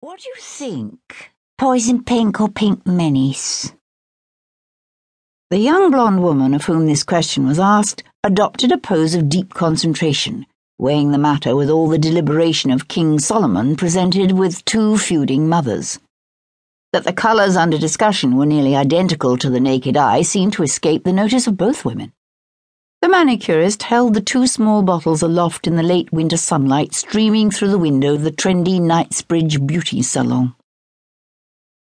What do you think? Poison pink or pink menace? The young blonde woman of whom this question was asked adopted a pose of deep concentration, weighing the matter with all the deliberation of King Solomon presented with two feuding mothers. That the colours under discussion were nearly identical to the naked eye seemed to escape the notice of both women. The manicurist held the two small bottles aloft in the late winter sunlight streaming through the window of the trendy Knightsbridge beauty salon.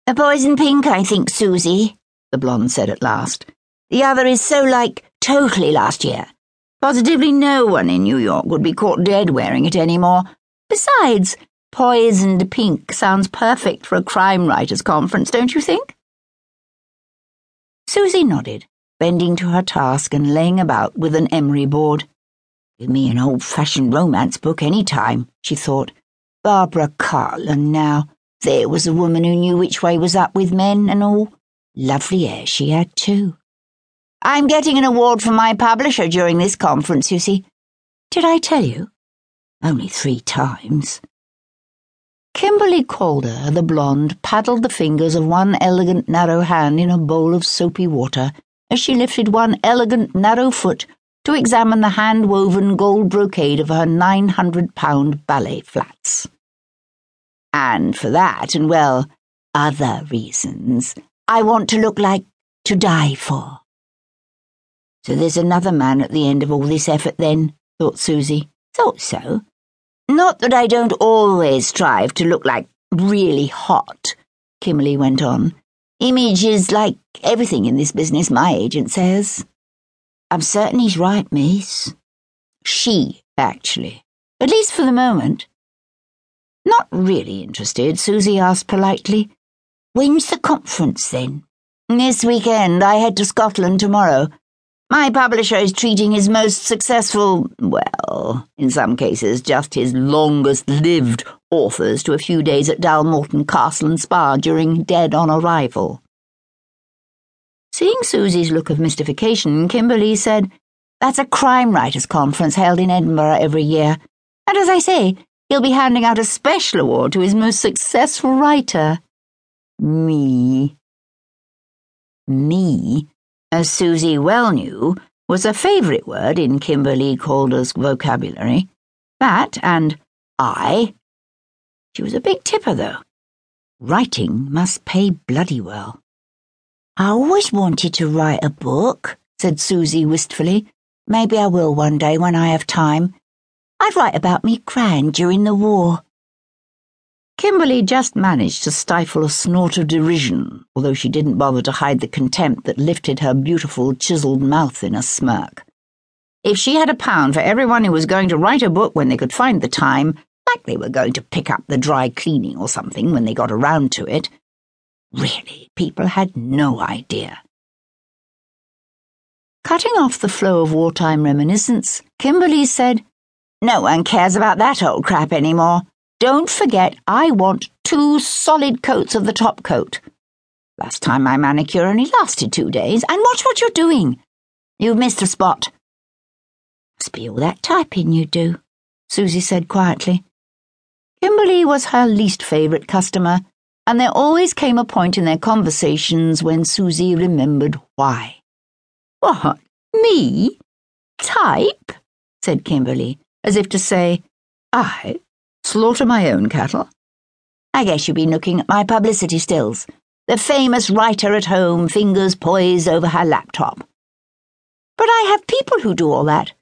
A poison pink, I think, Susie, the blonde said at last. The other is so like totally last year. Positively no one in New York would be caught dead wearing it anymore. Besides, poisoned pink sounds perfect for a crime writers' conference, don't you think? Susie nodded bending to her task and laying about with an emery board. Give me an old fashioned romance book any time, she thought. Barbara Cartland now. There was a woman who knew which way was up with men and all. Lovely hair she had, too. I'm getting an award from my publisher during this conference, you see. Did I tell you? Only three times. Kimberlee Kalder, the blonde, paddled the fingers of one elegant narrow hand in a bowl of soapy water as she lifted one elegant narrow foot to examine the hand woven gold brocade of her 900 pound ballet flats. And for that, and well, other reasons, I want to look like to die for. So there's another man at the end of all this effort, then, thought Susie. Thought so. Not that I don't always strive to look like really hot, Kimberlee went on. Image is like everything in this business, my agent says. I'm certain he's right, miss. She, actually. At least for the moment. Not really interested, Susie asked politely. When's the conference, then? This weekend. I head to Scotland tomorrow. My publisher is treating his most successful, well, in some cases, just his longest lived authors to a few days at Dalmorton Castle and Spa during Dead on Arrival. Seeing Susie's look of mystification, Kimberlee said, That's a crime writers' conference held in Edinburgh every year. And as I say, he'll be handing out a special award to his most successful writer. Me. Me as Susie well knew, was a favourite word in Kimberlee Kalder's vocabulary. That and I. She was a big tipper, though. Writing must pay bloody well. I always wanted to write a book, said Susie wistfully. Maybe I will one day when I have time. I'd write about me gran during the war. Kimberlee just managed to stifle a snort of derision, although she didn't bother to hide the contempt that lifted her beautiful, chiseled mouth in a smirk. If she had a pound for everyone who was going to write a book when they could find the time, like they were going to pick up the dry cleaning or something when they got around to it, really, people had no idea. Cutting off the flow of wartime reminiscence, Kimberlee said, No one cares about that old crap anymore. Don't forget, I want two solid coats of the top coat. Last time my manicure only lasted two days, and watch what you're doing. You've missed a spot. Must be all that typing you do, Susie said quietly. Kimberlee was her least favourite customer, and there always came a point in their conversations when Susie remembered why. What, me? Type? said Kimberlee, as if to say, I Slaughter my own cattle? I guess you've been looking at my publicity stills. The famous writer at home, fingers poised over her laptop. But I have people who do all that.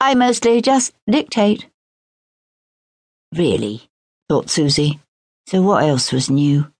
I mostly just dictate. Really, thought Susie. So what else was new?